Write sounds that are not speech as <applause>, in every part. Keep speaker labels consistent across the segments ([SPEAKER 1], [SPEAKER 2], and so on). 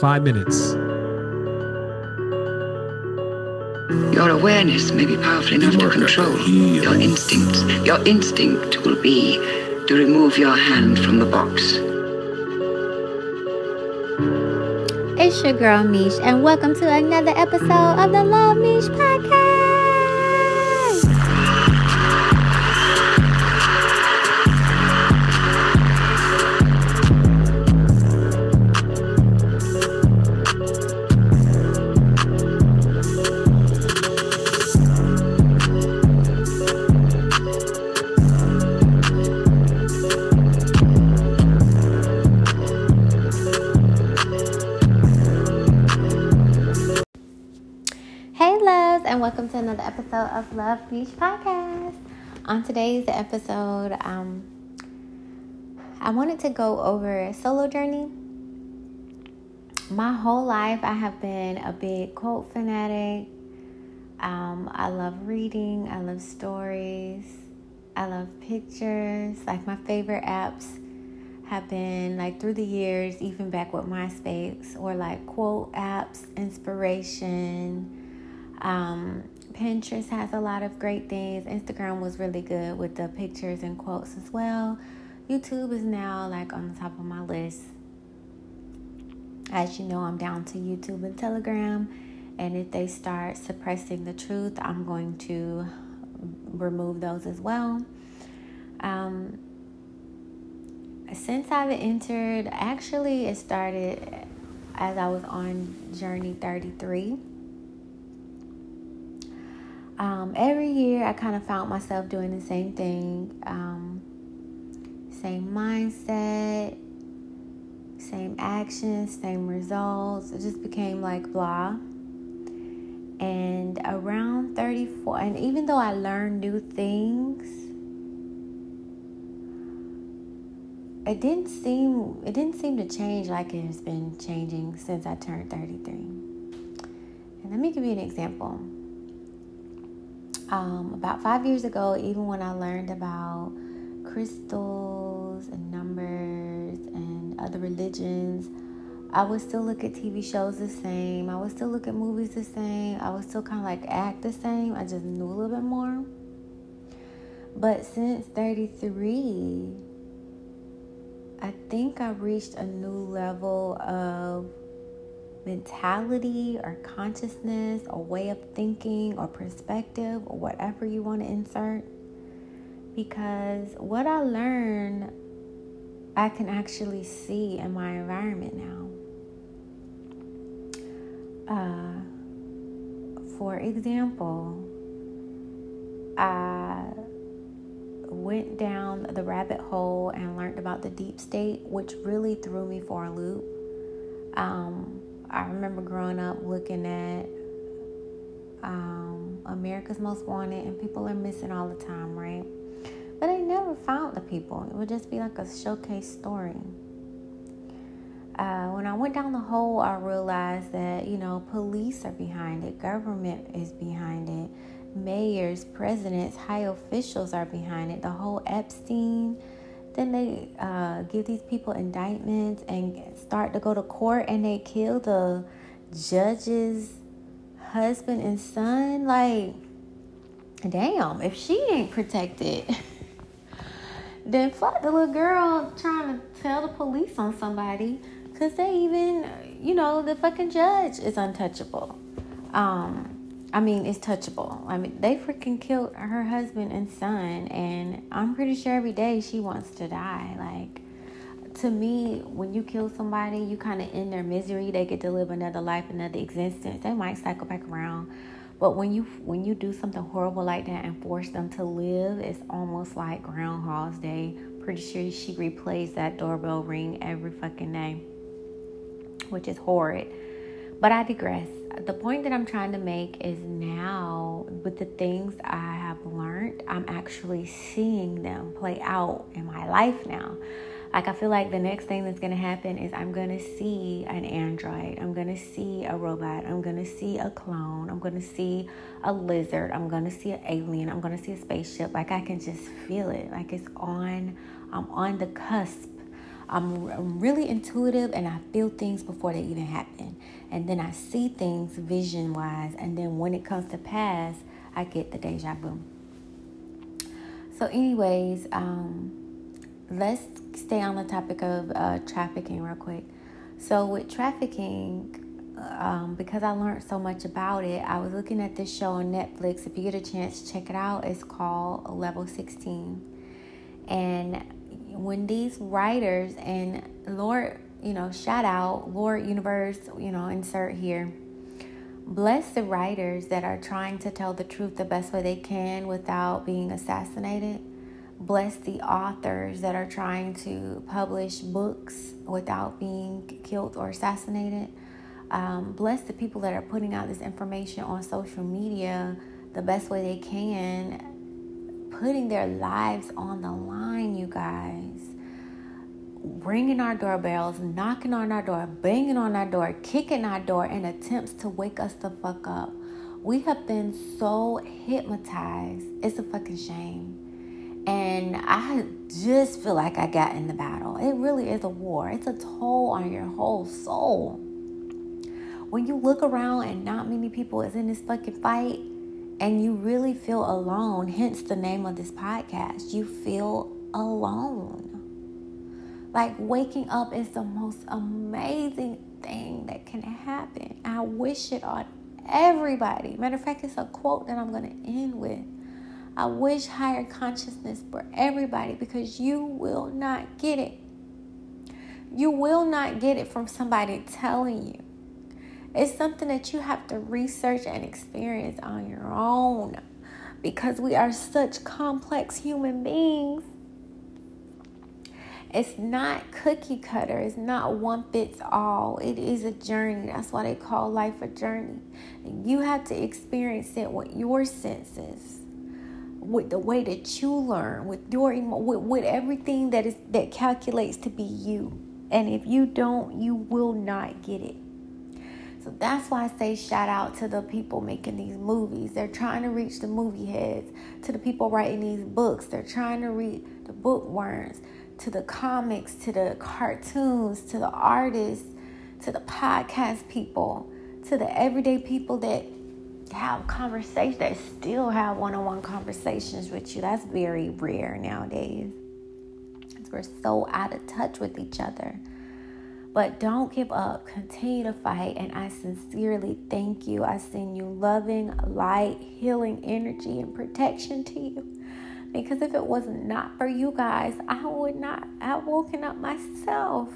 [SPEAKER 1] Five minutes.
[SPEAKER 2] Your awareness may be powerful enough to control your instincts. Your instinct will be to remove your hand from the box.
[SPEAKER 3] It's your girl Meesh, and welcome to another episode of the Love Meesh podcast. Another episode of Love Meesh Podcast. On today's episode, um, I wanted to go over solo journey. My whole life, I have been a big quote fanatic. Um, I love reading, I love stories, I love pictures. Like, my favorite apps have been like through the years, even back with MySpace, or like quote apps, inspiration. Um, Pinterest has a lot of great things. Instagram was really good with the pictures and quotes as well. YouTube is now like on the top of my list. As you know, I'm down to YouTube and Telegram. And if they start suppressing the truth, I'm going to remove those as well. Um, since I've entered, actually, it started as I was on Journey 33. Um, every year, I kind of found myself doing the same thing, um, same mindset, same actions, same results. It just became like blah. And around 34, and even though I learned new things, it didn't seem it didn't seem to change like it has been changing since I turned 33. And let me give you an example. Um, about five years ago, even when I learned about crystals and numbers and other religions, I would still look at TV shows the same. I would still look at movies the same. I would still kind of like act the same. I just knew a little bit more. But since 33, I think I reached a new level of mentality or consciousness or way of thinking or perspective or whatever you want to insert. Because what I learned, I can actually see in my environment now. Uh, for example, I went down the rabbit hole and learned about the deep state, which really threw me for a loop. Um, I remember growing up looking at um, America's Most Wanted, and people are missing all the time, right? But I never found the people. It would just be like a showcase story. Uh, when I went down the hole, I realized that, you know, police are behind it, government is behind it, mayors, presidents, high officials are behind it, the whole Epstein then they uh, give these people indictments and start to go to court and they kill the judge's husband and son. Like, damn, if she ain't protected, <laughs> then fuck the little girl trying to tell the police on somebody because they even, you know, the fucking judge is untouchable. Um, I mean, it's touchable. I mean, they freaking killed her husband and son, and I'm pretty sure every day she wants to die. Like, to me, when you kill somebody, you kind of end their misery. They get to live another life, another existence. They might cycle back around, but when you when you do something horrible like that and force them to live, it's almost like Groundhog's Day. Pretty sure she replays that doorbell ring every fucking day, which is horrid. But I digress the point that I'm trying to make is now, with the things I have learned, I'm actually seeing them play out in my life now. Like, I feel like the next thing that's to happen is I'm to see an android. I'm to see a robot. I'm to see a clone. I'm to see a lizard. I'm to see an alien. I'm to see a spaceship. Like, I can just feel it. Like, it's on, I'm on the cusp I'm, I'm really intuitive and I feel things before they even happen. And then I see things vision wise. And then when it comes to pass, I get the deja vu. So, anyways, um, let's stay on the topic of uh, trafficking real quick. So, with trafficking, um, because I learned so much about it, I was looking at this show on Netflix. If you get a chance, check it out. It's called Level 16. And when these writers and Lord, you know, shout out, Lord Universe, you know, insert here. Bless the writers that are trying to tell the truth the best way they can without being assassinated. Bless the authors that are trying to publish books without being killed or assassinated um, bless the people that are putting out this information on social media the best way they can, putting their lives on the line, you guys. Ringing our doorbells, knocking on our door, banging on our door, kicking our door in attempts to wake us the fuck up. We have been so hypnotized. It's a fucking shame. And I just feel like I got in the battle. It really is a war. It's a toll on your whole soul when you look around and not many people is in this fucking fight and you really feel alone, hence the name of this podcast, you feel alone. Like waking up is the most amazing thing that can happen. I wish it on everybody. Matter of fact, it's a quote that I'm going to end with. I wish higher consciousness for everybody because you will not get it. You will not get it from somebody telling you. It's something that you have to research and experience on your own because we are such complex human beings. It's not cookie cutter. It's not one fits all. It is a journey. That's why they call life a journey. And you have to experience it with your senses, with the way that you learn, with your with, with everything that is that calculates to be you. And if you don't, you will not get it. So that's why I say shout out to the people making these movies. They're trying to reach the movie heads, to the people writing these books. They're trying to read the bookworms, to the comics, to the cartoons, to the artists, to the podcast people, to the everyday people that have conversations, that still have one on one conversations with you. That's very rare nowadays. We're so out of touch with each other. But don't give up. Continue to fight. And I sincerely thank you. I send you loving, light, healing energy and protection to you. Because if it was not for you guys, I would not have woken up myself.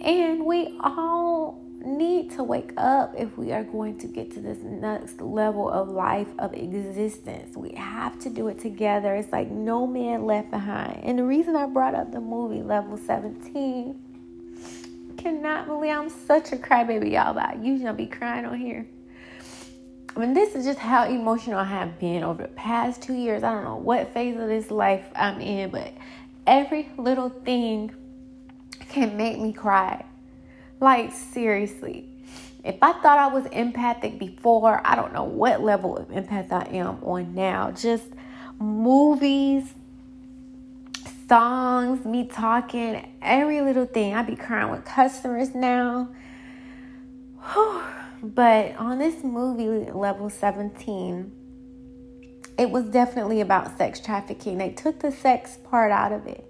[SPEAKER 3] And we all need to wake up if we are going to get to this next level of life of existence. We have to do it together. It's like no man left behind. And the reason I brought up the movie Level 17 cannot believe I'm such a crybaby, y'all. But I usually I'll be crying on here. I mean, this is just how emotional I have been over the past two years. I don't know what phase of this life I'm in, but every little thing can make me cry. Like, seriously. If I thought I was empathic before, I don't know what level of empath I am on now. Just movies, songs, me talking, every little thing. I be crying with customers now. <sighs> but on this movie, Level 17, it was definitely about sex trafficking. They took the sex part out of it.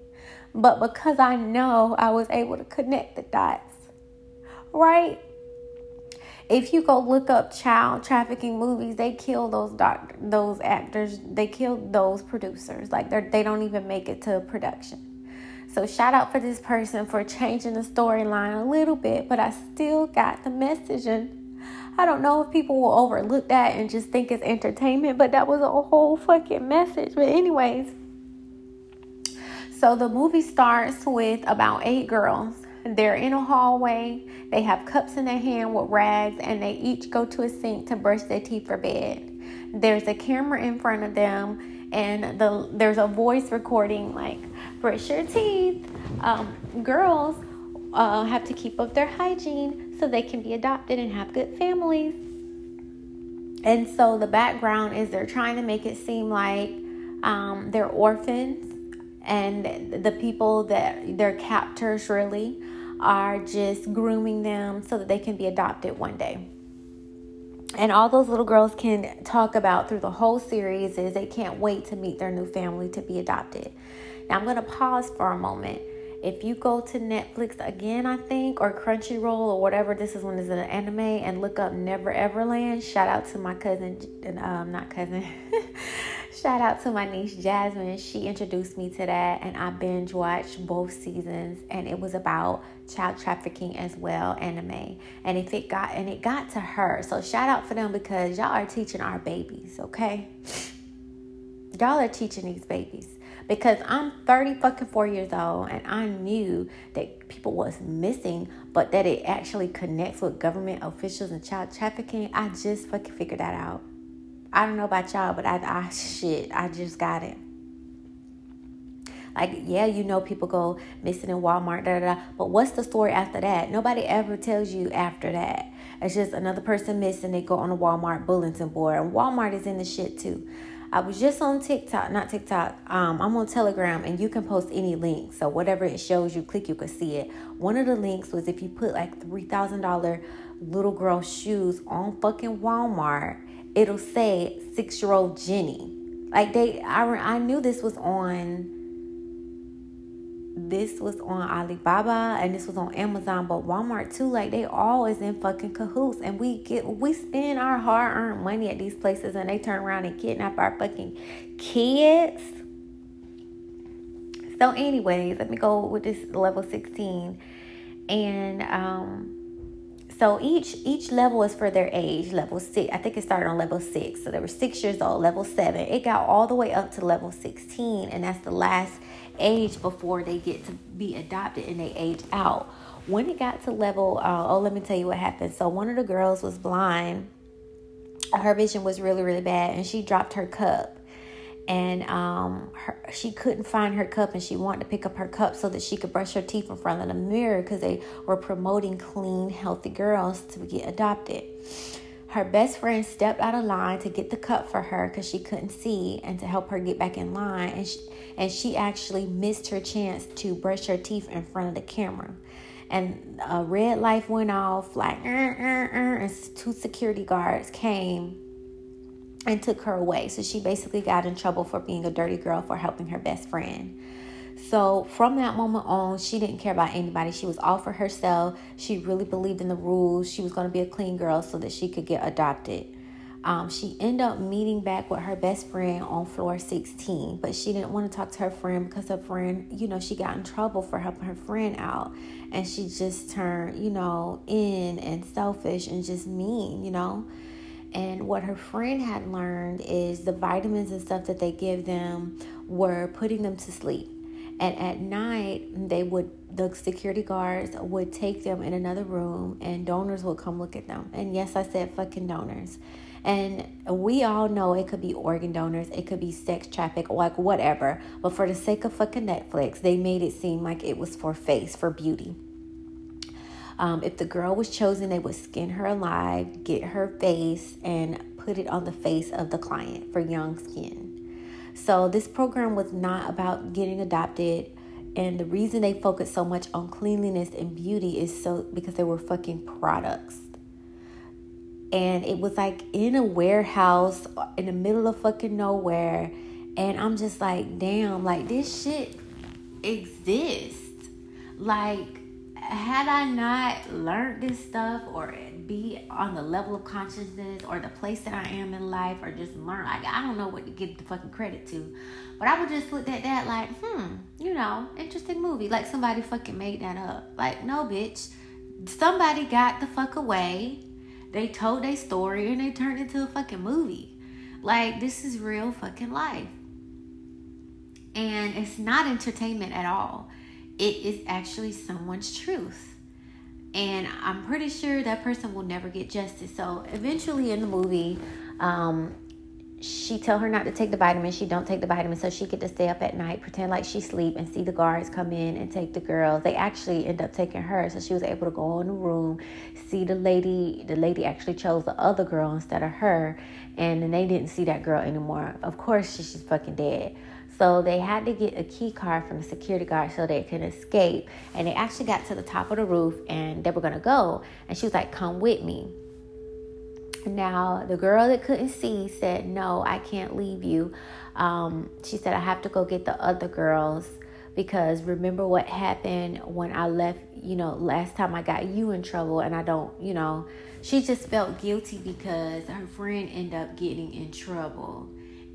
[SPEAKER 3] But because I know, I was able to connect the dots. Right? If you go look up child trafficking movies, they kill those doctor, those actors, they kill those producers. Like they they don't even make it to production. So shout out for this person for changing the storyline a little bit, but I still got the message and I don't know if people will overlook that and just think it's entertainment, but that was a whole fucking message. But anyways, so the movie starts with about eight girls they're in a hallway. They have cups in their hand with rags, and they each go to a sink to brush their teeth for bed. There's a camera in front of them, and the there's a voice recording like, "Brush your teeth." Um, girls uh, have to keep up their hygiene so they can be adopted and have good families. And so the background is they're trying to make it seem like um, they're orphans and the people that their captors really are just grooming them so that they can be adopted one day. And all those little girls can talk about through the whole series is they can't wait to meet their new family to be adopted. Now I'm going to pause for a moment. If you go to Netflix again, I think, or Crunchyroll or whatever, this is one is an anime, and look up Never Everland. Shout out to my cousin, um, not cousin. <laughs> Shout out to my niece Jasmine. She introduced me to that, and I binge watched both seasons, and it was about child trafficking as well, anime. And if it got and it got to her, so shout out for them because y'all are teaching our babies, okay? Y'all are teaching these babies because I'm 30 fucking four years old, and I knew that people was missing, but that it actually connects with government officials and child trafficking. I just fucking figured that out. I don't know about y'all, but I, I shit, I just got it. Like, yeah, you know, people go missing in Walmart, da, da, da. But what's the story after that? Nobody ever tells you after that. It's just another person missing. They go on a Walmart bulletin board, and Walmart is in the shit too. I was just on TikTok, not TikTok. Um, I'm on Telegram, and you can post any link. So whatever it shows you, click, you can see it. One of the links was if you put like three thousand dollar little girl shoes on fucking Walmart it'll say six year old Jenny. Like they, I, I knew this was on. This was on Alibaba and this was on Amazon, but Walmart too. Like they all is in fucking cahoots, and we get we spend our hard earned money at these places, and they turn around and kidnap our fucking kids. So, anyways, let me go with this level sixteen, and um so each each level is for their age. Level six, I think it started on level six. So they were six years old. Level seven, it got all the way up to level sixteen, and that's the last age before they get to be adopted and they age out. When it got to level, uh, oh, let me tell you what happened. So one of the girls was blind. Her vision was really really bad, and she dropped her cup and um, her, she couldn't find her cup and she wanted to pick up her cup so that she could brush her teeth in front of the mirror because they were promoting clean healthy girls to get adopted. Her best friend stepped out of line to get the cup for her because she couldn't see and to help her get back in line. And she, and she actually missed her chance to brush her teeth in front of the camera. And a red light went off like uh, uh, uh, and two security guards came and took her away. So she basically got in trouble for being a dirty girl for helping her best friend. So from that moment on, she didn't care about anybody. She was all for herself. She really believed in the rules. She was going to be a clean girl so that she could get adopted. Um, she ended up meeting back with her best friend on floor 16, but she didn't want to talk to her friend because her friend, you know, she got in trouble for helping her friend out. And she just turned, you know, in and selfish and just mean, you know. And what her friend had learned is the vitamins and stuff that they give them were putting them to sleep. And at night, they would the security guards would take them in another room, and donors would come look at them. And yes, I said fucking donors. And we all know it could be organ donors, it could be sex traffic, like whatever. But for the sake of fucking Netflix, they made it seem like it was for face, for beauty. Um, if the girl was chosen, they would skin her alive, get her face, and put it on the face of the client for young skin. So, this program was not about getting adopted. And the reason they focused so much on cleanliness and beauty is so because they were fucking products. And it was like in a warehouse in the middle of fucking nowhere. And I'm just like, damn, like this shit exists. Like, had I not learned this stuff or be on the level of consciousness or the place that I am in life or just learn, like I don't know what to give the fucking credit to. But I would just look at that like, hmm, you know, interesting movie. Like somebody fucking made that up. Like, no, bitch. Somebody got the fuck away. They told their story and they turned into a fucking movie. Like, this is real fucking life. And it's not entertainment at all it is actually someone's truth. And I'm pretty sure that person will never get justice. So eventually in the movie, um, she tell her not to take the vitamin. She don't take the vitamin, so she get to stay up at night, pretend like she sleep, and see the guards come in and take the girls. They actually end up taking her, so she was able to go in the room, see the lady. The lady actually chose the other girl instead of her, and then they didn't see that girl anymore. Of course, she's fucking dead. So they had to get a key card from the security guard so they could escape. And they actually got to the top of the roof and they were gonna go. And she was like, Come with me. Now, the girl that couldn't see said, No, I can't leave you. Um, she said, I have to go get the other girls because remember what happened when I left, you know, last time I got you in trouble and I don't, you know, she just felt guilty because her friend ended up getting in trouble.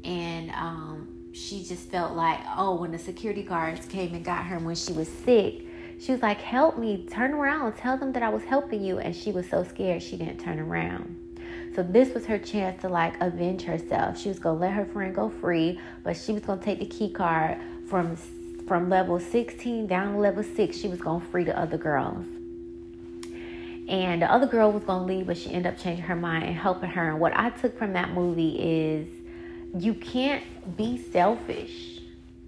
[SPEAKER 3] And um, she just felt like, oh, when the security guards came and got her when she was sick, she was like, help me, turn around, tell them that I was helping you. And she was so scared she didn't turn around. So this was her chance to like avenge herself. She was gonna let her friend go free, but she was gonna take the key card from from level 16 down to level 6. She was gonna free the other girls. And the other girl was gonna leave, but she ended up changing her mind and helping her. And what I took from that movie is you can't be selfish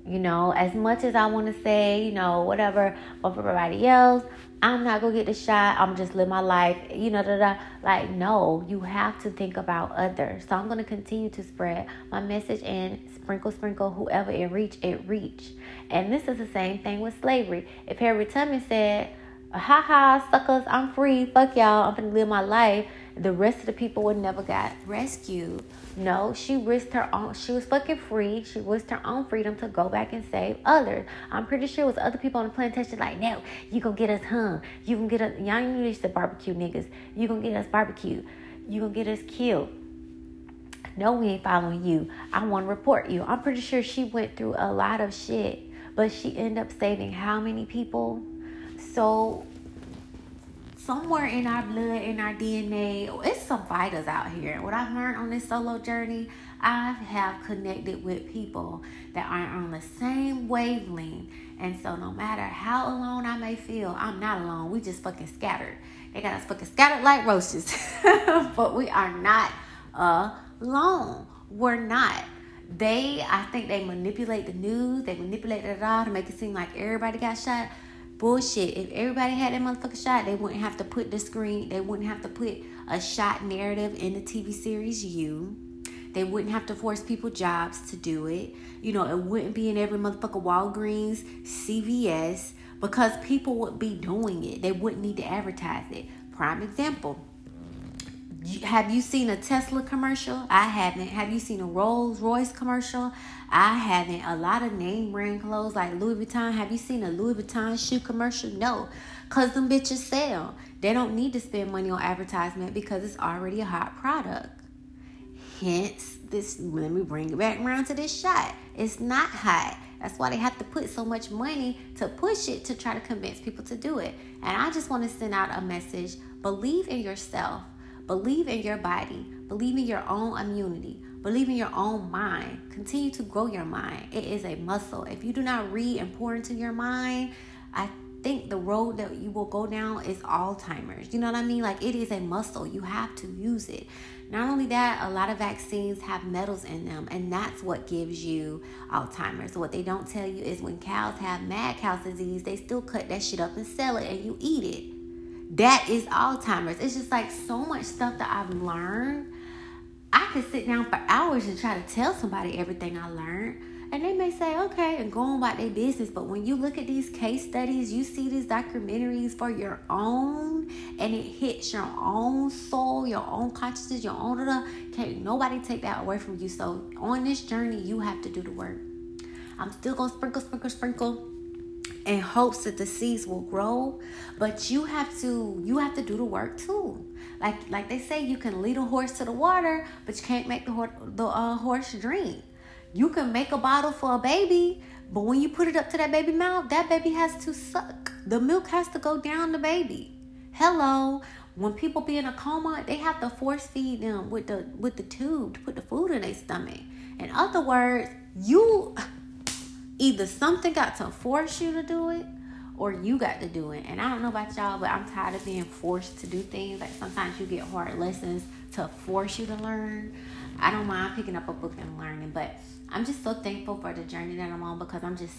[SPEAKER 3] you know, as much as I want to say, you know, whatever, but for everybody else, I'm not gonna get the shot. I'm just live my life, you know, da, da. like no, you have to think about others. So I'm gonna continue to spread my message and sprinkle, sprinkle, whoever it reach, it reach. And this is the same thing with slavery. If Harriet Tubman said, "Ha ha, suckers, I'm free. Fuck y'all. I'm gonna live my life," the rest of the people would never got rescued. No, she risked her own. She was fucking free. She risked her own freedom to go back and save others. I'm pretty sure it was other people on the plantation like, no, you gonna get us hung. You gonna get us. Y'all used to barbecue niggas. You gonna get us barbecue. You gonna get us killed. No, we ain't following you. I want to report you. I'm pretty sure she went through a lot of shit, but she ended up saving how many people? So somewhere in our blood, in our DNA, it's some fighters out here. What I've learned on this solo journey, I have connected with people that are on the same wavelength. And so no matter how alone I may feel, I'm not alone. We just fucking scattered. They got us fucking scattered like roaches. <laughs> but we are not alone. We're not they I think they manipulate the news, they manipulate it all to make it seem like everybody got shot bullshit. If everybody had that motherfucker shot, they wouldn't have to put the screen, they wouldn't have to put a shot narrative in the TV series You. They wouldn't have to force people jobs to do it. You know, it wouldn't be in every motherfucker Walgreens, CVS, because people would be doing it. They wouldn't need to advertise it. Prime example have you seen a Tesla commercial? I haven't. Have you seen a Rolls Royce commercial? I haven't. A lot of name brand clothes like Louis Vuitton. Have you seen a Louis Vuitton shoe commercial? No, because them bitches sell. They don't need to spend money on advertisement because it's already a hot product. Hence, this, let me bring it back around to this shot. It's not hot. That's why they have to put so much money to push it to try to convince people to do it. And I just want to send out a message believe in yourself Believe in your body. Believe in your own immunity. Believe in your own mind. Continue to grow your mind. It is a muscle. If you do not read and pour into your mind, I think the road that you will go down is Alzheimer's. You know what I mean? Like it is a muscle. You have to use it. Not only that, a lot of vaccines have metals in them, and that's what gives you Alzheimer's. What they don't tell you is when cows have mad cow disease, they still cut that shit up and sell it, and you eat it that is Alzheimer's. It's just like so much stuff that I've learned. I could sit down for hours and try to tell somebody everything I learned. And they may say, okay, and go on about their business. But when you look at these case studies, you see these documentaries for your own, and it hits your own soul, your own consciousness, your own. Uh, can't nobody take that away from you. So on this journey, you have to do the work. I'm still gonna sprinkle, sprinkle, sprinkle in hopes that the seeds will grow but you have to you have to do the work too. Like like they say you can lead a horse to the water but you can't make the, the uh, horse drink. You can make a bottle for a baby but when you put it up to that baby mouth that baby has to suck. The milk has to go down the baby. Hello. When people be in a coma they have to force feed them with the with the tube to put the food in their stomach. In other words you either something got to force you to do it or you got to do it. And I don't know about y'all, but I'm tired of being forced to do things. Like sometimes you get hard lessons to force you to learn. I don't mind picking up a book and learning, but I'm just so thankful for the journey that I'm on because I'm just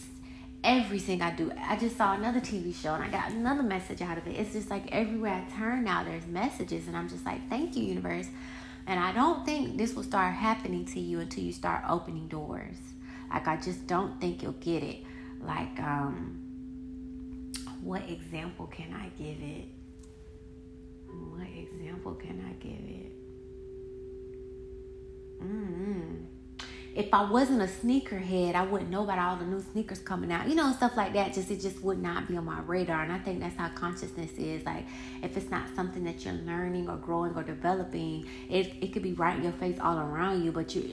[SPEAKER 3] everything I do. I just saw another TV show and I got another message out of it. It's just like everywhere I turn now, there's messages, and I'm just like, thank you, universe. And I don't think this will start happening to you until you start opening doors. Like I just don't think you'll get it. Like um what example can I give it? What example can I give it? Mm-hmm if I wasn't a sneakerhead, I wouldn't know about all the new sneakers coming out. You know, stuff like that. Just it just would not be on my radar. And I think that's how consciousness is. Like if it's not something that you're learning or growing or developing, it it could be right in your face all around you, but you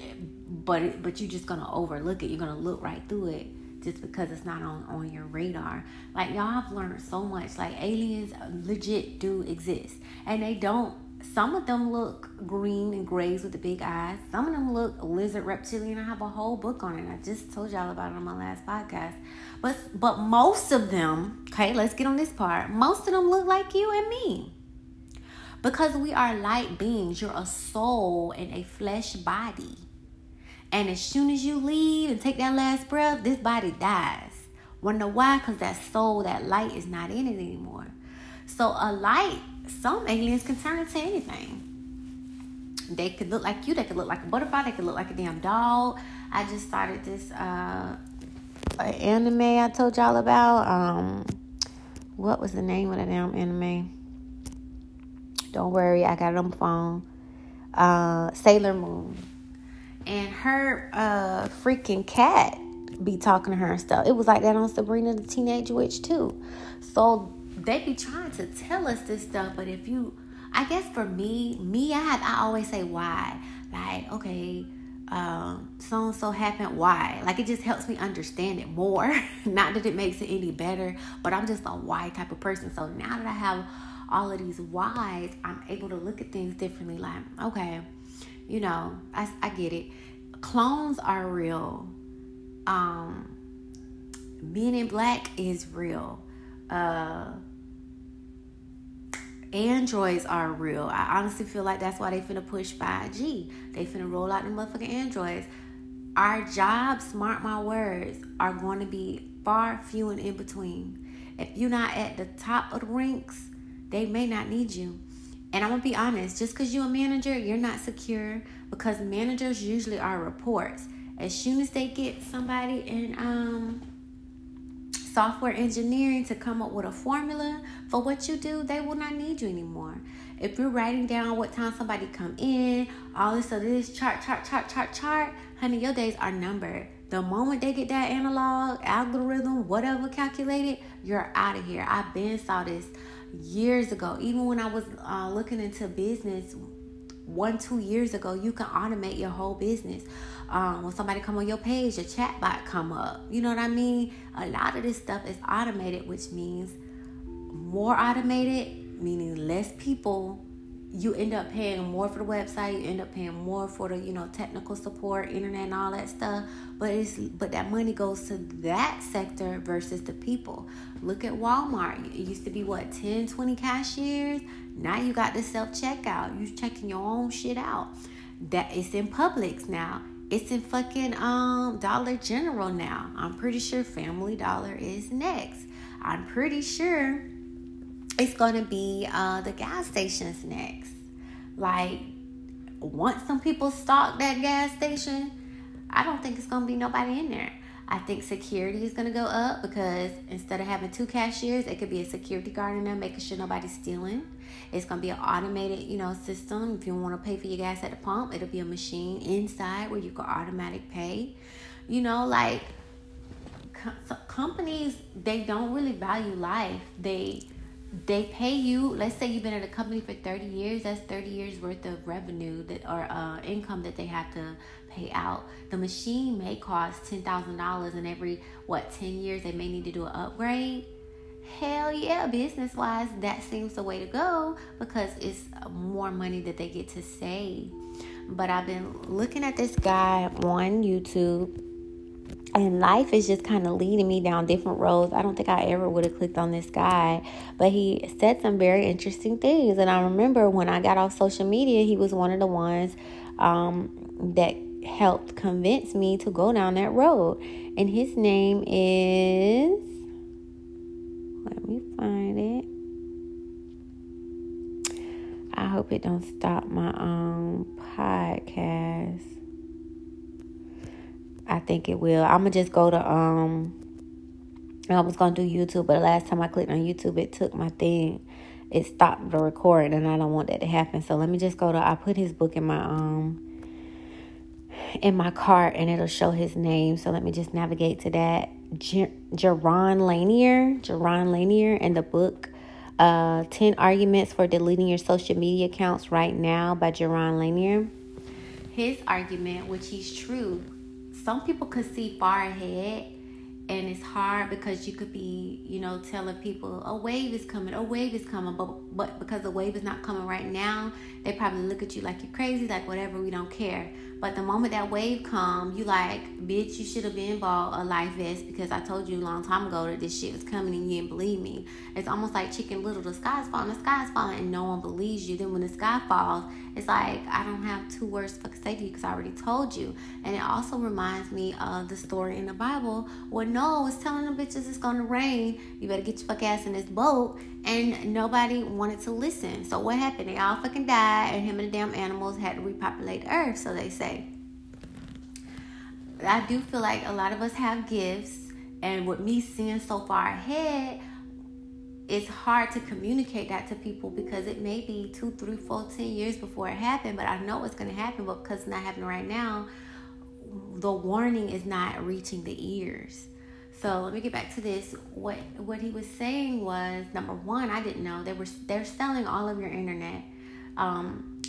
[SPEAKER 3] but it, but you're just gonna overlook it. You're gonna look right through it just because it's not on on your radar. Like y'all have learned so much. Like aliens legit do exist, and they don't some of them look green and grays with the big eyes. Some of them look lizard reptilian. I have a whole book on it. I just told y'all about it on my last podcast. But but most of them, okay, let's get on this part. Most of them look like you and me. Because we are light beings. You're a soul in a flesh body. And as soon as you leave and take that last breath, this body dies. Wonder why? Because that soul, that light is not in it anymore. So a light some aliens can turn into anything. They could look like you, they could look like a butterfly, they could look like a damn dog. I just started this uh anime I told y'all about. Um what was the name of the damn anime? Don't worry, I got it on my phone. Uh Sailor Moon. And her uh freaking cat be talking to her and stuff. It was like that on Sabrina the Teenage Witch too. So they be trying to tell us this stuff, but if you, I guess for me, me, I have, I always say why. Like, okay, um, so and so happened. Why? Like, it just helps me understand it more. <laughs> Not that it makes it any better, but I'm just a why type of person. So now that I have all of these whys, I'm able to look at things differently. Like, okay, you know, I, I get it. Clones are real. Um, in Black is real. Uh, Androids are real. I honestly feel like that's why they finna push 5G. They finna roll out the motherfucking Androids. Our jobs, mark my words, are going to be far few and in between. If you're not at the top of the ranks, they may not need you. And I'm gonna be honest, just because you're a manager, you're not secure because managers usually are reports. As soon as they get somebody in um software engineering to come up with a formula for what you do, they will not need you anymore. If you're writing down what time somebody come in, all this of this chart, chart, chart, chart, chart, honey, your days are numbered. The moment they get that analog algorithm, whatever calculated, you're out of here. I've been saw this years ago. Even when I was uh, looking into business one, two years ago, you can automate your whole business. Um, when somebody come on your page, your chat bot come up. You know what I mean? A lot of this stuff is automated, which means more automated, meaning less people. You end up paying more for the website. You end up paying more for the you know technical support, internet, and all that stuff. But it's but that money goes to that sector versus the people. Look at Walmart. It used to be what 10, 20 cashiers. Now you got the self checkout. You checking your own shit out. That it's in Publix now. It's in fucking um Dollar General now. I'm pretty sure Family Dollar is next. I'm pretty sure it's gonna be uh the gas stations next. Like once some people stock that gas station, I don't think it's gonna be nobody in there. I think security is to go up because instead of having two cashiers, it could be a security guard in there making sure nobody's stealing. It's to be an automated, you know, system. If you want to pay for your gas at the pump, it'll be a machine inside where you can automatic pay. You know, like companies, they don't really value life. They they pay you let's say you've been at a company for 30 years that's 30 years worth of revenue that or uh, income that they have to pay out the machine may cost $10000 and every what 10 years they may need to do an upgrade hell yeah business wise that seems the way to go because it's more money that they get to save but i've been looking at this guy on youtube and life is just kind of leading me down different roads. I don't think I ever would have clicked on this guy, but he said some very interesting things. And I remember when I got off social media, he was one of the ones um, that helped convince me to go down that road. And his name is, let me find it. I hope it don't stop my um podcast. I think it will. I'm gonna just go to um. I was gonna do YouTube, but the last time I clicked on YouTube, it took my thing. It stopped the recording, and I don't want that to happen. So let me just go to. I put his book in my um in my cart, and it'll show his name. So let me just navigate to that. Jaron Lanier, Jaron Lanier, and the book uh, 10 Arguments for Deleting Your Social Media Accounts Right Now by Jaron Lanier. His argument, which he's true, some people could see far ahead and it's hard because you could be, you know, telling people a wave is coming, a wave is coming, but but because the wave is not coming right now, they probably look at you like you're crazy, like whatever, we don't care. But the moment that wave come, you like, bitch, you should have been bought a life vest because I told you a long time ago that this shit was coming and you didn't believe me. It's almost like Chicken Little, the sky's falling, the sky's falling, and no one believes you. Then when the sky falls, it's like I don't have two words to say to you because I already told you. And it also reminds me of the story in the Bible where Noah was telling the bitches it's gonna rain. You better get your fuck ass in this boat. And nobody wanted to listen. So what happened? They all fucking died, and him and the damn animals had to repopulate earth. So they say. I do feel like a lot of us have gifts, and with me seeing so far ahead, it's hard to communicate that to people because it may be two, three, four, ten years before it happened, but I know it's going to happen, but because it's not happening right now, the warning is not reaching the ears. So let me get back to this. What what he was saying was number one, I didn't know they were they're selling all of your internet. Um,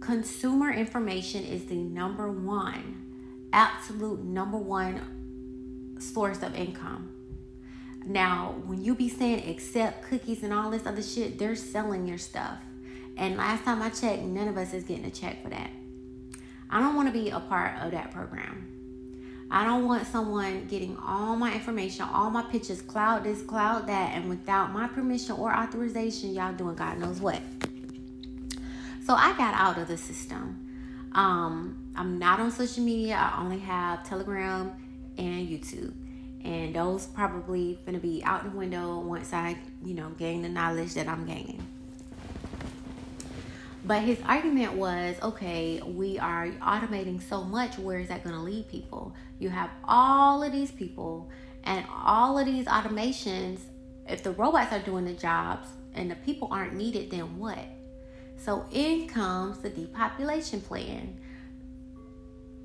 [SPEAKER 3] consumer information is the number one absolute number one source of income. Now, when you be saying accept cookies and all this other shit, they're selling your stuff. And last time I checked, none of us is getting a check for that. I don't want to be a part of that program. I don't want someone getting all my information, all my pictures, cloud this, cloud that, and without my permission or authorization, y'all doing God knows what. So I got out of the system. Um, I'm not on social media. I only have Telegram and YouTube. And those probably gonna be out the window once I, you know, gain the knowledge that I'm gaining. But his argument was okay, we are automating so much, where is that going to lead people? You have all of these people and all of these automations. If the robots are doing the jobs and the people aren't needed, then what? So in comes the depopulation plan.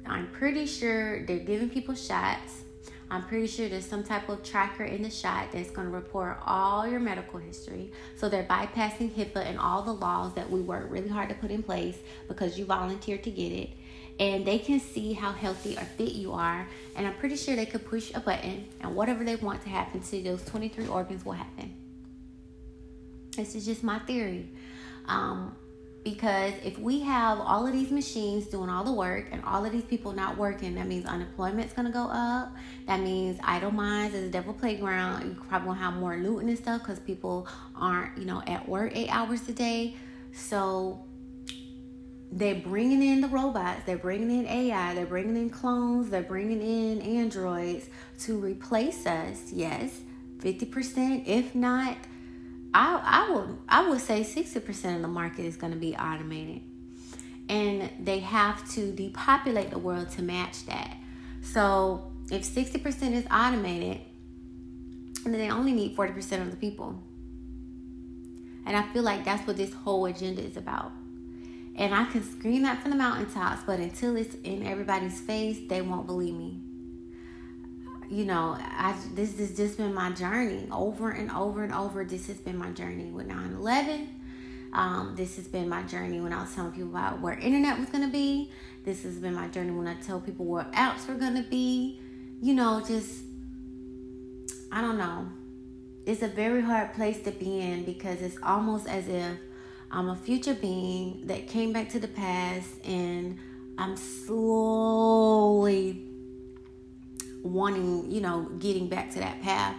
[SPEAKER 3] I'm pretty sure they're giving people shots. I'm pretty sure there's some type of tracker in the shot that's going to report all your medical history. So they're bypassing HIPAA and all the laws that we work really hard to put in place because you volunteered to get it. And they can see how healthy or fit you are. And I'm pretty sure they could push a button and whatever they want to happen to those 23 organs will happen. This is just my theory. Um, because if we have all of these machines doing all the work and all of these people not working, that means unemployment's gonna go up. That means idle minds is a devil playground. You probably gonna have more looting and stuff because people aren't, you know, at work eight hours a day. So they're bringing in the robots, they're bringing in AI, they're bringing in clones, they're bringing in androids to replace us. Yes, 50%, if not I I would I would say 60% of the market is going to be automated. And they have to depopulate the world to match that. So, if 60% is automated, then they only need 40% of the people. And I feel like that's what this whole agenda is about. And I can scream that from the mountaintops, but until it's in everybody's face, they won't believe me you know, I this has just been my journey over and over and over. This has been my journey with 9 11. Um, this has been my journey when I was telling people about where internet was going to be. This has been my journey when I tell people where apps were going to be. You know, just, I don't know. It's a very hard place to be in because it's almost as if I'm a future being that came back to the past and I'm slowly wanting, you know, getting back to that path.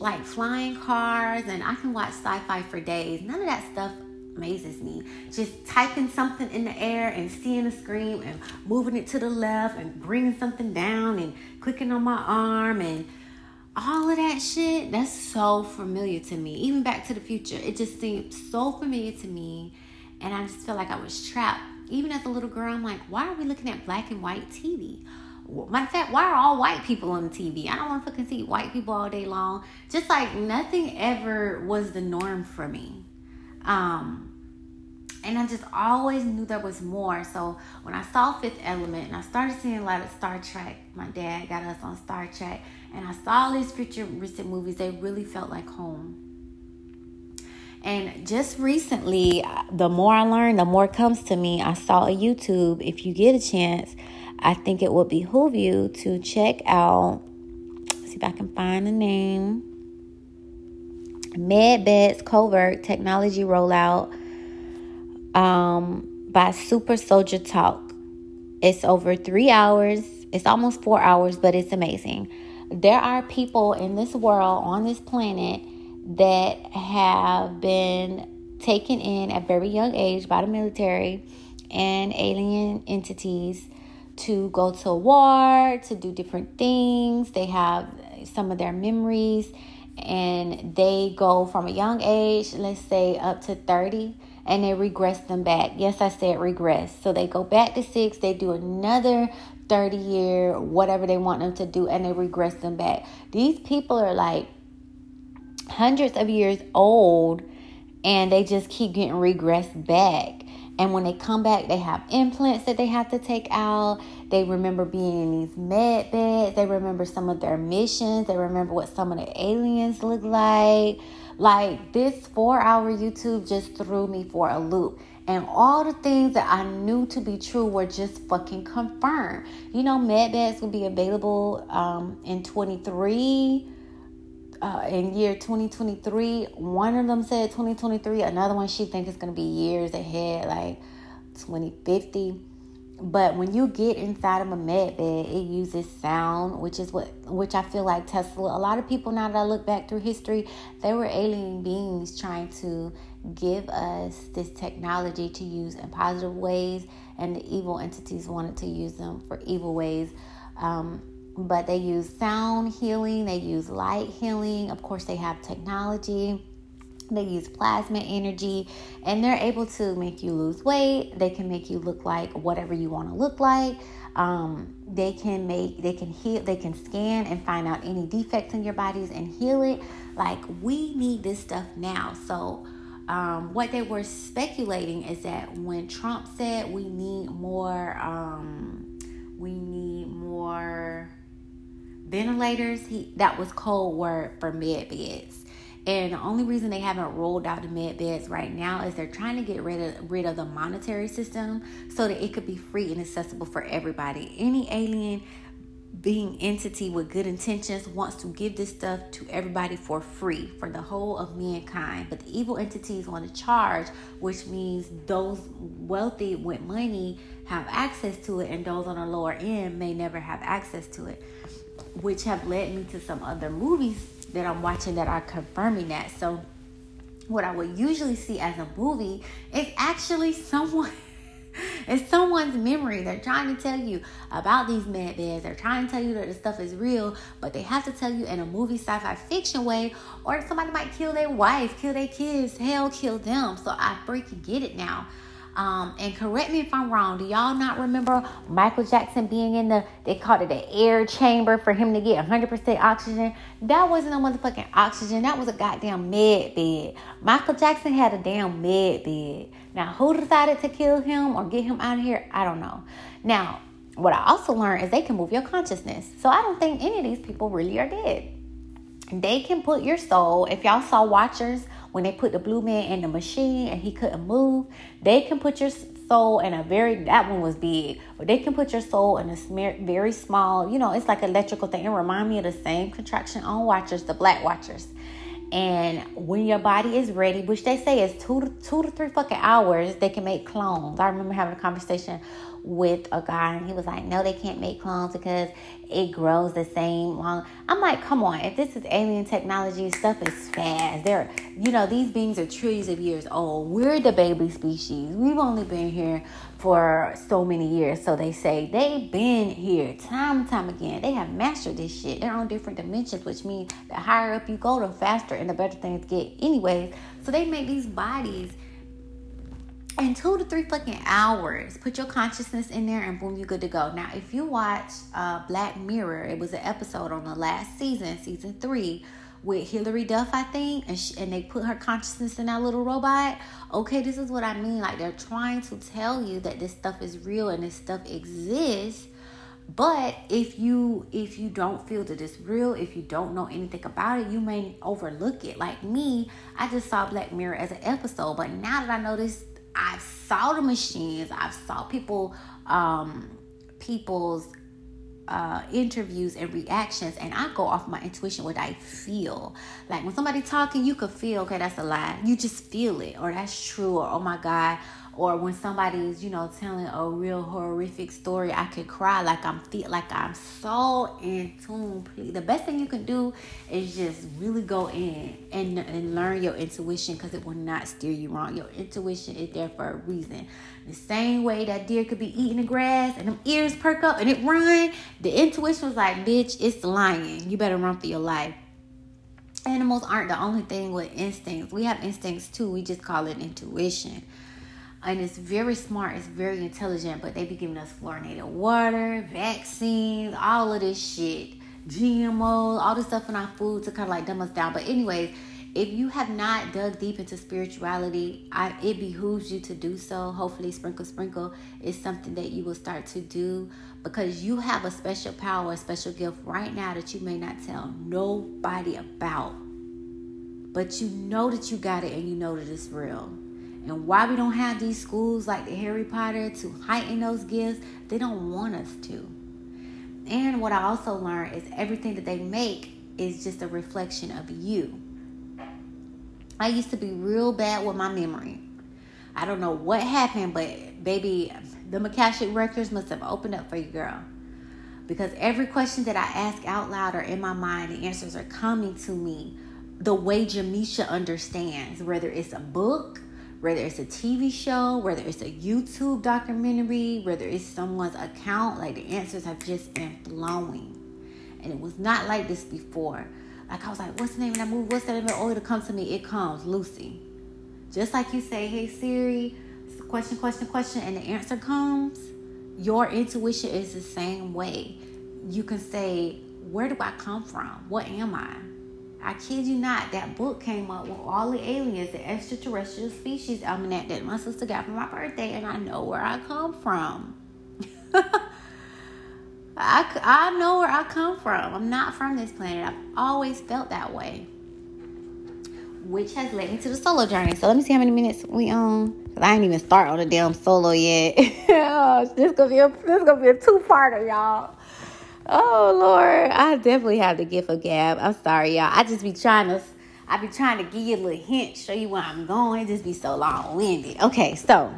[SPEAKER 3] Like flying cars, and I can watch sci fi for days. None of that stuff amazes me. Just typing something in the air and seeing a screen and moving it to the left and bringing something down and clicking on my arm and all of that shit, that's so familiar to me. Even Back to the Future, it just seemed so familiar to me. And I just feel like I was trapped. Even as a little girl, I'm like, why are we looking at black and white TV? Matter of fact, why are all white people on TV? I don't want to fucking see white people all day long. Just like nothing ever was the norm for me. Um, and I just always knew there was more. So when I saw Fifth Element and I started seeing a lot of Star Trek, my dad got us on Star Trek, and I saw all these futuristic movies, they really felt like home. And just recently, the more I learn, the more comes to me. I saw a YouTube. If you get a chance, I think it would behoove you to check out. See if I can find the name. MedBeds Covert Technology Rollout um, by Super Soldier Talk. It's over three hours. It's almost four hours, but it's amazing. There are people in this world, on this planet, that have been taken in at very young age by the military and alien entities to go to war, to do different things. They have some of their memories and they go from a young age, let's say up to 30, and they regress them back. Yes, I said regress. So they go back to six, they do another 30 year, whatever they want them to do, and they regress them back. These people are like hundreds of years old and they just keep getting regressed back. And when they come back, they have implants that they have to take out. They remember being in these med beds. They remember some of their missions. They remember what some of the aliens look like. Like this four hour YouTube just threw me for a loop. And all the things that I knew to be true were just fucking confirmed. You know, med beds will be available um, in 23. Uh, in year 2023 one of them said 2023 another one she thinks it's going to be years ahead like 2050 but when you get inside of a med bed, it uses sound, which is what which I feel like Tesla. A lot of people now that I look back through history, they were alien beings trying to give us this technology to use in positive ways, and the evil entities wanted to use them for evil ways. Um, but they use sound healing, they use light healing. Of course, they have technology they use plasma energy and they're able to make you lose weight. They can make you look like whatever you want to look like. Um, they can make, they can heal, they can scan and find out any defects in your bodies and heal it. Like we need this stuff now. So, um, what they were speculating is that when Trump said we need more, um, we ventilators, he that was code word for med beds. And the only reason they haven't rolled out the med beds right now is they're trying to get rid of rid of the monetary system so that it could be free and accessible for everybody. Any alien being entity with good intentions wants to give this stuff to everybody for free for the whole of mankind but the evil entities want to charge which means those wealthy with money have access to it and those on the lower end may never have access to it which have led me to some other movies that I'm watching that are confirming that. So, what I would usually see as a movie is actually someone. <laughs> it's someone's memory. They're trying to tell you about these med beds. They're trying to tell you that the stuff is real, but they have to tell you in a movie sci-fi fiction way, or somebody might kill their wife, kill their kids, hell, kill them. So I freaking get it now. Um, and correct me if I'm wrong. Do y'all not remember Michael Jackson being in the, they called it the air chamber for him to get 100% oxygen? That wasn't a motherfucking oxygen. That was a goddamn med bed. Michael Jackson had a damn med bed. Now, who decided to kill him or get him out of here? I don't know. Now, what I also learned is they can move your consciousness. So I don't think any of these people really are dead. They can put your soul, if y'all saw Watchers, when they put the blue man in the machine and he couldn't move, they can put your soul in a very that one was big, but they can put your soul in a very small. You know, it's like electrical thing. It remind me of the same contraction on Watchers, the Black Watchers. And when your body is ready, which they say is two to two to three fucking hours, they can make clones. I remember having a conversation with a guy and he was like, No, they can't make clones because it grows the same long. I'm like, come on, if this is alien technology, stuff is fast. They're you know, these beings are trillions of years old. We're the baby species. We've only been here for so many years. So they say they've been here time and time again. They have mastered this shit. They're on different dimensions, which means the higher up you go, the faster and the better things get. Anyways, so they make these bodies in two to three fucking hours. Put your consciousness in there and boom, you're good to go. Now, if you watch uh, Black Mirror, it was an episode on the last season, season three, with Hilary Duff, I think, and, she, and they put her consciousness in that little robot. Okay, this is what I mean. Like they're trying to tell you that this stuff is real and this stuff exists. But if you if you don't feel that it's real, if you don't know anything about it, you may overlook it. Like me, I just saw Black Mirror as an episode, but now that I know this I saw the machines. I've saw people, um, people's uh, interviews and reactions, and I go off my intuition, what I feel. Like when somebody talking, you could feel, okay, that's a lie. You just feel it, or that's true, or oh my God, or when somebody is you know telling a real horrific story i could cry like i'm feel like i'm so in tune. The best thing you can do is just really go in and, and learn your intuition because it will not steer you wrong. Your intuition is there for a reason. The same way that deer could be eating the grass and them ears perk up and it run the intuition was like bitch it's lying. You better run for your life. Animals aren't the only thing with instincts. We have instincts too. We just call it intuition and it's very smart, it's very intelligent, but they be giving us fluorinated water, vaccines, all of this shit, GMOs, all this stuff in our food to kind of like dumb us down. But anyways, if you have not dug deep into spirituality, I, it behooves you to do so. Hopefully, sprinkle sprinkle is something that you will start to do because you have a special power, a special gift right now that you may not tell nobody about. But you know that you got it and you know that it's real. And why we don't have these schools like the Harry Potter to heighten those gifts, they don't want us to. And what I also learned is everything that they make is just a reflection of you. I used to be real bad with my memory. I don't know what happened, but baby, the Akashic records must have opened up for you, girl. Because every question that I ask out loud or in my mind, the answers are coming to me the way Jamisha understands, whether it's a book, whether it's a TV show, whether it's a YouTube documentary, whether it's someone's account, like the answers have just been flowing. And it was not like this before. Like I was like, what's the name of that movie? What's that name? Oh, it'll come to me. It comes, Lucy. Just like you say, hey Siri, question, question, question, and the answer comes. Your intuition is the same way. You can say, where do I come from? What am I? I kid you not, that book came up with all the aliens, the extraterrestrial species almanac that my sister got for my birthday, and I know where I come from. <laughs> I, I know where I come from. I'm not from this planet. I've always felt that way. Which has led me to the solo journey. So let me see how many minutes we on. Cause I ain't even start on the damn solo yet. <laughs> Oh, this gonna be a this gonna be a two parter, y'all. Oh Lord, I definitely have the gift of gab. I'm sorry, y'all. I just be trying to, I be trying to give you a little hint, show you where I'm going. Just be so long winded. Okay, so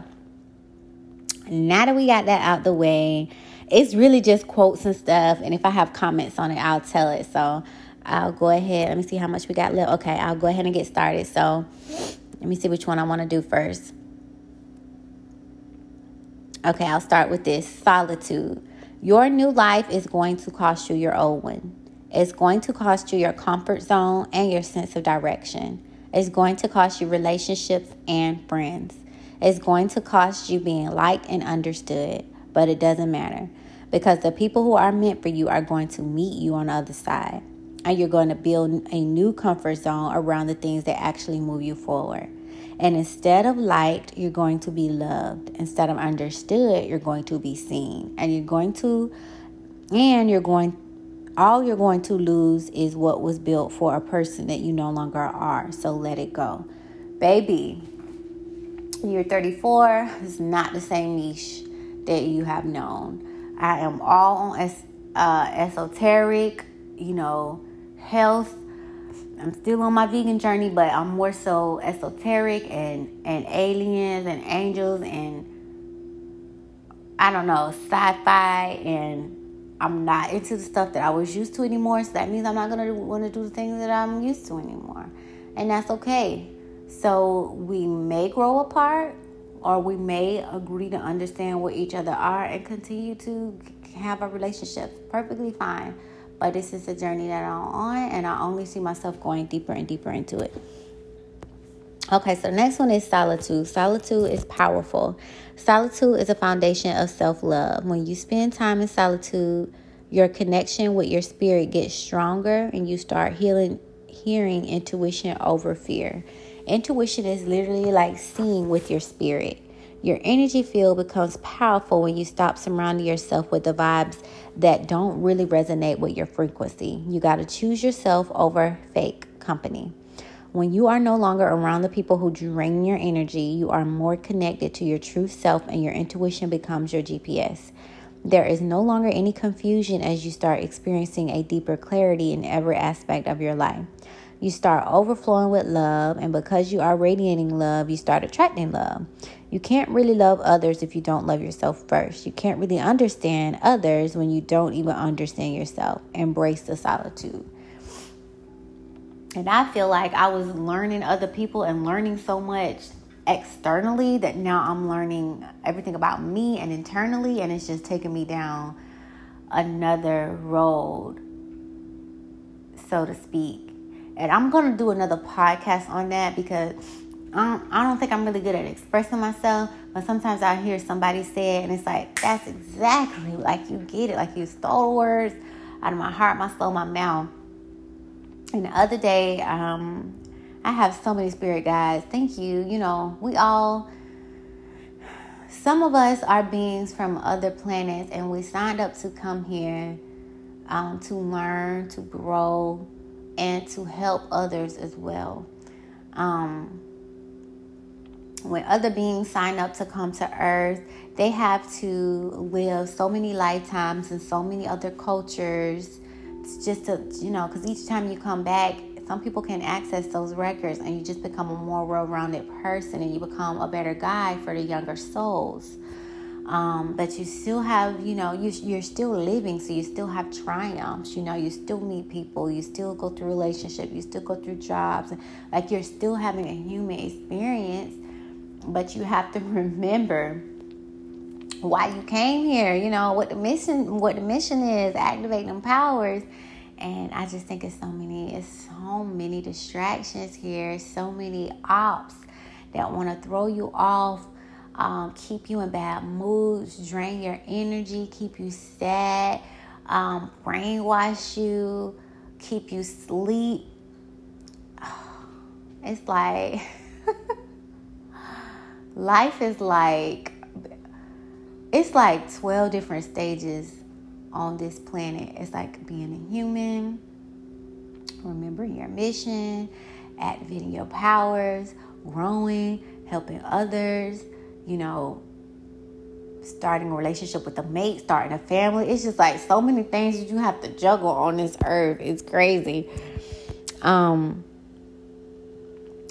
[SPEAKER 3] now that we got that out the way, it's really just quotes and stuff. And if I have comments on it, I'll tell it. So I'll go ahead. Let me see how much we got left. Okay, I'll go ahead and get started. So let me see which one I want to do first. Okay, I'll start with this solitude. Your new life is going to cost you your old one. It's going to cost you your comfort zone and your sense of direction. It's going to cost you relationships and friends. It's going to cost you being liked and understood, but it doesn't matter because the people who are meant for you are going to meet you on the other side. And you're going to build a new comfort zone around the things that actually move you forward. And instead of liked, you're going to be loved. Instead of understood, you're going to be seen. And you're going to, and you're going, all you're going to lose is what was built for a person that you no longer are. So let it go. Baby, you're 34, it's not the same niche that you have known. I am all on es- uh, esoteric, you know, health I'm still on my vegan journey, but I'm more so esoteric and and aliens and angels and I don't know sci-fi and I'm not into the stuff that I was used to anymore. So that means I'm not gonna want to do the things that I'm used to anymore, and that's okay. So we may grow apart, or we may agree to understand what each other are and continue to have a relationship. Perfectly fine. But this is a journey that I'm on, and I only see myself going deeper and deeper into it. Okay, so next one is solitude. Solitude is powerful. Solitude is a foundation of self love. When you spend time in solitude, your connection with your spirit gets stronger and you start healing, hearing intuition over fear. Intuition is literally like seeing with your spirit. Your energy field becomes powerful when you stop surrounding yourself with the vibes that don't really resonate with your frequency. You got to choose yourself over fake company. When you are no longer around the people who drain your energy, you are more connected to your true self and your intuition becomes your GPS. There is no longer any confusion as you start experiencing a deeper clarity in every aspect of your life. You start overflowing with love, and because you are radiating love, you start attracting love. You can't really love others if you don't love yourself first. You can't really understand others when you don't even understand yourself. Embrace the solitude. And I feel like I was learning other people and learning so much externally that now I'm learning everything about me and internally, and it's just taking me down another road, so to speak. And I'm going to do another podcast on that because I don't, I don't think I'm really good at expressing myself, but sometimes I hear somebody say it, and it's like, that's exactly like you get it, like you stole words out of my heart, my soul, my mouth. And the other day, um, I have so many spirit guides. Thank you. You know, we all, some of us are beings from other planets, and we signed up to come here um, to learn, to grow, and to help others as well. Um, when other beings sign up to come to Earth, they have to live so many lifetimes in so many other cultures it's just to, you know, because each time you come back, some people can access those records and you just become a more well rounded person and you become a better guide for the younger souls. Um, but you still have, you know, you, you're still living, so you still have triumphs. You know, you still meet people, you still go through relationships, you still go through jobs. Like you're still having a human experience, but you have to remember why you came here, you know, what the mission what the mission is, activating powers. And I just think it's so many, it's so many distractions here, so many ops that want to throw you off, um, keep you in bad moods, drain your energy, keep you sad, um, brainwash you, keep you sleep. <sighs> It's like <laughs> life is like it's like 12 different stages on this planet. It's like being a human, remembering your mission, activating your powers, growing, helping others, you know, starting a relationship with a mate, starting a family. It's just like so many things that you have to juggle on this earth. It's crazy. Um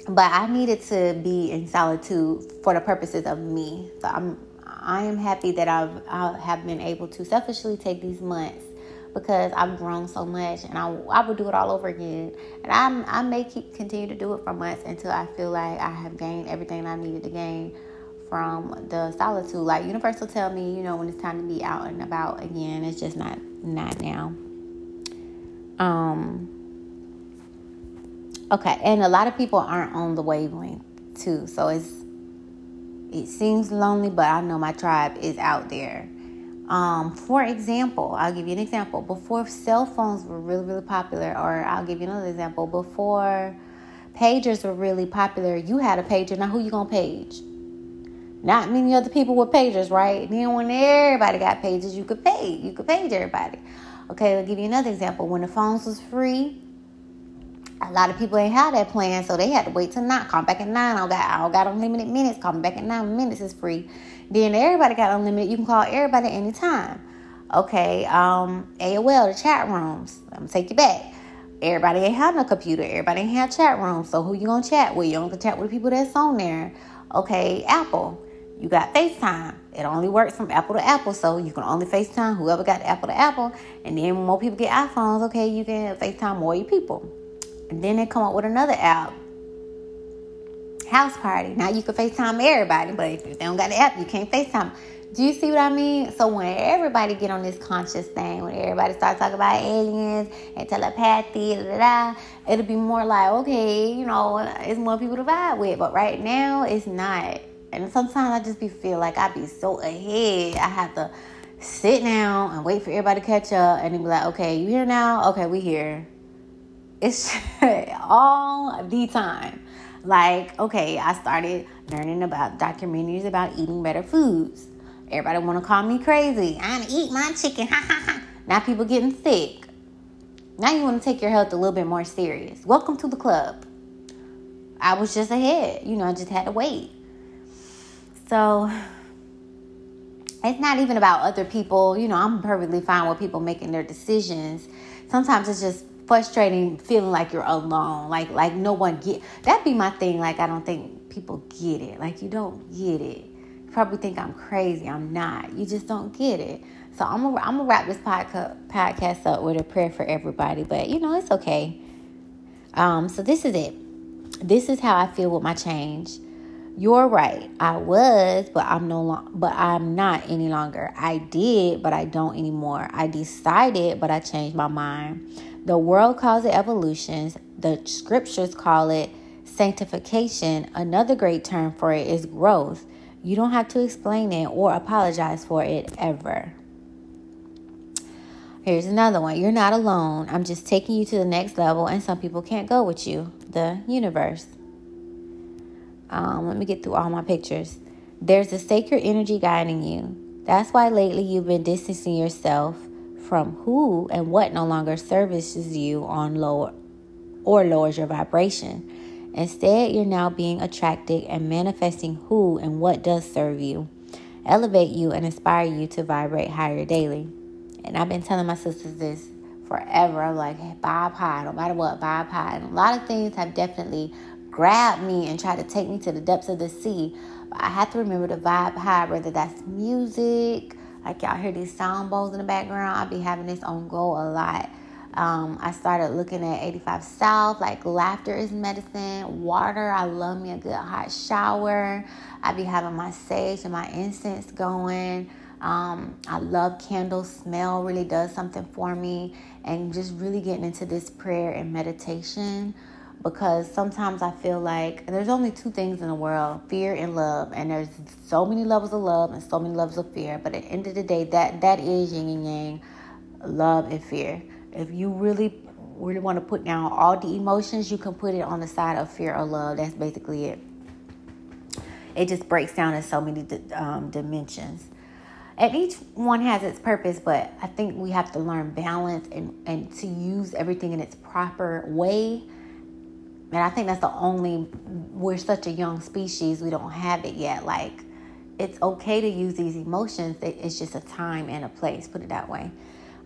[SPEAKER 3] but I needed to be in solitude for the purposes of me. So I'm I am happy that I've I have been able to selfishly take these months because I've grown so much and I, I would do it all over again. And I'm, I may keep continue to do it for months until I feel like I have gained everything I needed to gain from the solitude. Like universe will tell me, you know, when it's time to be out and about again. It's just not not now. Um okay, and a lot of people aren't on the wavelength too. So it's it seems lonely, but I know my tribe is out there. Um, for example, I'll give you an example. Before cell phones were really, really popular, or I'll give you another example. Before pagers were really popular, you had a pager. Now, who you gonna page? Not many other people with pagers, right? Then when everybody got pages, you could page. You could page everybody. Okay, I'll give you another example. When the phones was free, a lot of people ain't had that plan, so they had to wait till nine. Call back at nine. I got I got unlimited minutes. Call me back at nine minutes is free. Then everybody got unlimited. You can call everybody anytime. Okay, um, AOL, the chat rooms. I'm gonna take you back. Everybody ain't had no computer. Everybody ain't had chat rooms. So who you gonna chat with? You only chat with the people that's on there. Okay, Apple. You got FaceTime. It only works from Apple to Apple, so you can only FaceTime whoever got Apple to Apple. And then when more people get iPhones, okay, you can FaceTime more your people. And then they come up with another app. Houseparty. Now you can FaceTime everybody, but if they don't got the app, you can't FaceTime. Do you see what I mean? So when everybody get on this conscious thing, when everybody start talking about aliens and telepathy, da, da, da, it'll be more like, okay, you know, it's more people to vibe with. But right now, it's not. And sometimes I just be feel like I be so ahead. I have to sit down and wait for everybody to catch up, and then be like, okay, you here now? Okay, we here. It's <laughs> all the time. Like, okay, I started learning about documentaries about eating better foods. Everybody want to call me crazy. I eat my chicken. <laughs> now people getting sick. Now you want to take your health a little bit more serious. Welcome to the club. I was just ahead. You know, I just had to wait. So it's not even about other people. You know, I'm perfectly fine with people making their decisions. Sometimes it's just frustrating feeling like you're alone. Like like no one get that be my thing. Like I don't think people get it. Like you don't get it. You probably think I'm crazy. I'm not. You just don't get it. So I'm gonna I'm gonna wrap this podcast podcast up with a prayer for everybody. But you know it's okay. Um. So this is it. This is how I feel with my change. You're right. I was, but I'm no longer, but I'm not any longer. I did, but I don't anymore. I decided, but I changed my mind. The world calls it evolutions. The scriptures call it sanctification. Another great term for it is growth. You don't have to explain it or apologize for it ever. Here's another one. You're not alone. I'm just taking you to the next level, and some people can't go with you. The universe. Um, let me get through all my pictures. There's a sacred energy guiding you. That's why lately you've been distancing yourself from who and what no longer services you on lower or lowers your vibration. Instead, you're now being attracted and manifesting who and what does serve you, elevate you, and inspire you to vibrate higher daily. And I've been telling my sisters this forever. I'm like, hey, vibe high, no matter what, vibe high. And a lot of things have definitely grabbed me and tried to take me to the depths of the sea. But I have to remember to vibe high, whether that's music, like y'all hear these sound bowls in the background. I be having this on go a lot. Um, I started looking at 85 South, like laughter is medicine, water. I love me a good hot shower. I be having my sage and my incense going. Um, I love candles. Smell really does something for me. And just really getting into this prayer and meditation because sometimes I feel like there's only two things in the world fear and love. And there's so many levels of love and so many levels of fear. But at the end of the day, that, that is yin and yang love and fear. If you really really want to put down all the emotions, you can put it on the side of fear or love. That's basically it. It just breaks down in so many um, dimensions. And each one has its purpose, but I think we have to learn balance and, and to use everything in its proper way and I think that's the only, we're such a young species, we don't have it yet. Like, it's okay to use these emotions, it's just a time and a place, put it that way.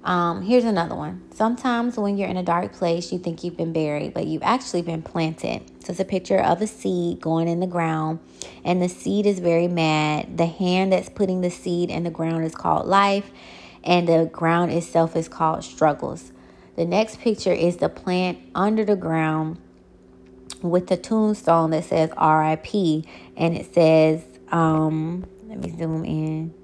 [SPEAKER 3] Um, here's another one. Sometimes when you're in a dark place, you think you've been buried, but you've actually been planted. So it's a picture of a seed going in the ground, and the seed is very mad. The hand that's putting the seed in the ground is called life, and the ground itself is called struggles. The next picture is the plant under the ground with the tombstone that says RIP and it says, um, let me zoom in.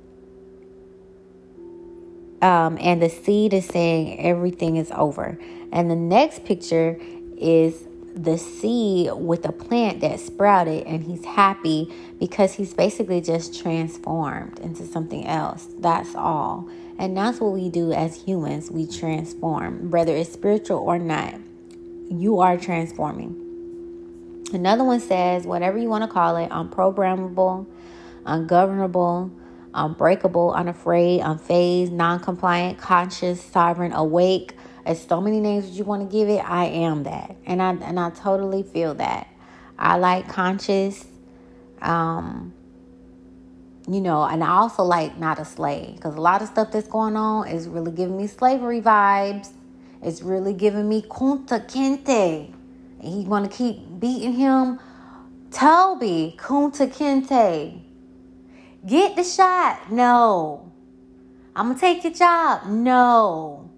[SPEAKER 3] Um, and the seed is saying everything is over. And the next picture is the seed with a plant that sprouted, and he's happy because he's basically just transformed into something else. That's all. And that's what we do as humans we transform, whether it's spiritual or not. You are transforming. Another one says, whatever you want to call it, unprogrammable, ungovernable, unbreakable, unafraid, unfazed, non compliant, conscious, sovereign, awake. There's so many names that you want to give it. I am that. And I and I totally feel that. I like conscious. Um, you know, and I also like not a slave because a lot of stuff that's going on is really giving me slavery vibes. It's really giving me kunta kinte going to keep beating him. Toby, Kunta Kinte, get the shot. No. I'm to take your job. No.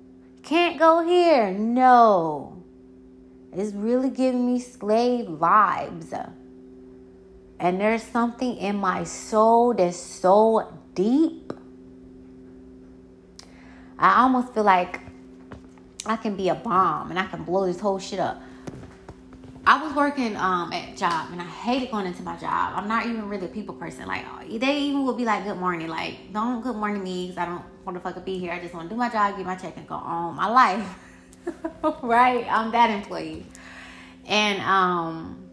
[SPEAKER 3] Can't go here. No. It's really giving me slave vibes. And there's something in my soul that's so deep. I almost feel like I can be a bomb and I can blow this whole shit up. I was working um, at job and I hated going into my job. I'm not even really a people person. Like they even would be like, "Good morning," like don't good morning me because I don't want to fucking be here. I just want to do my job, get my check, and go on my life. <laughs> right? I'm that employee. And um,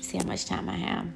[SPEAKER 3] see how much time I have.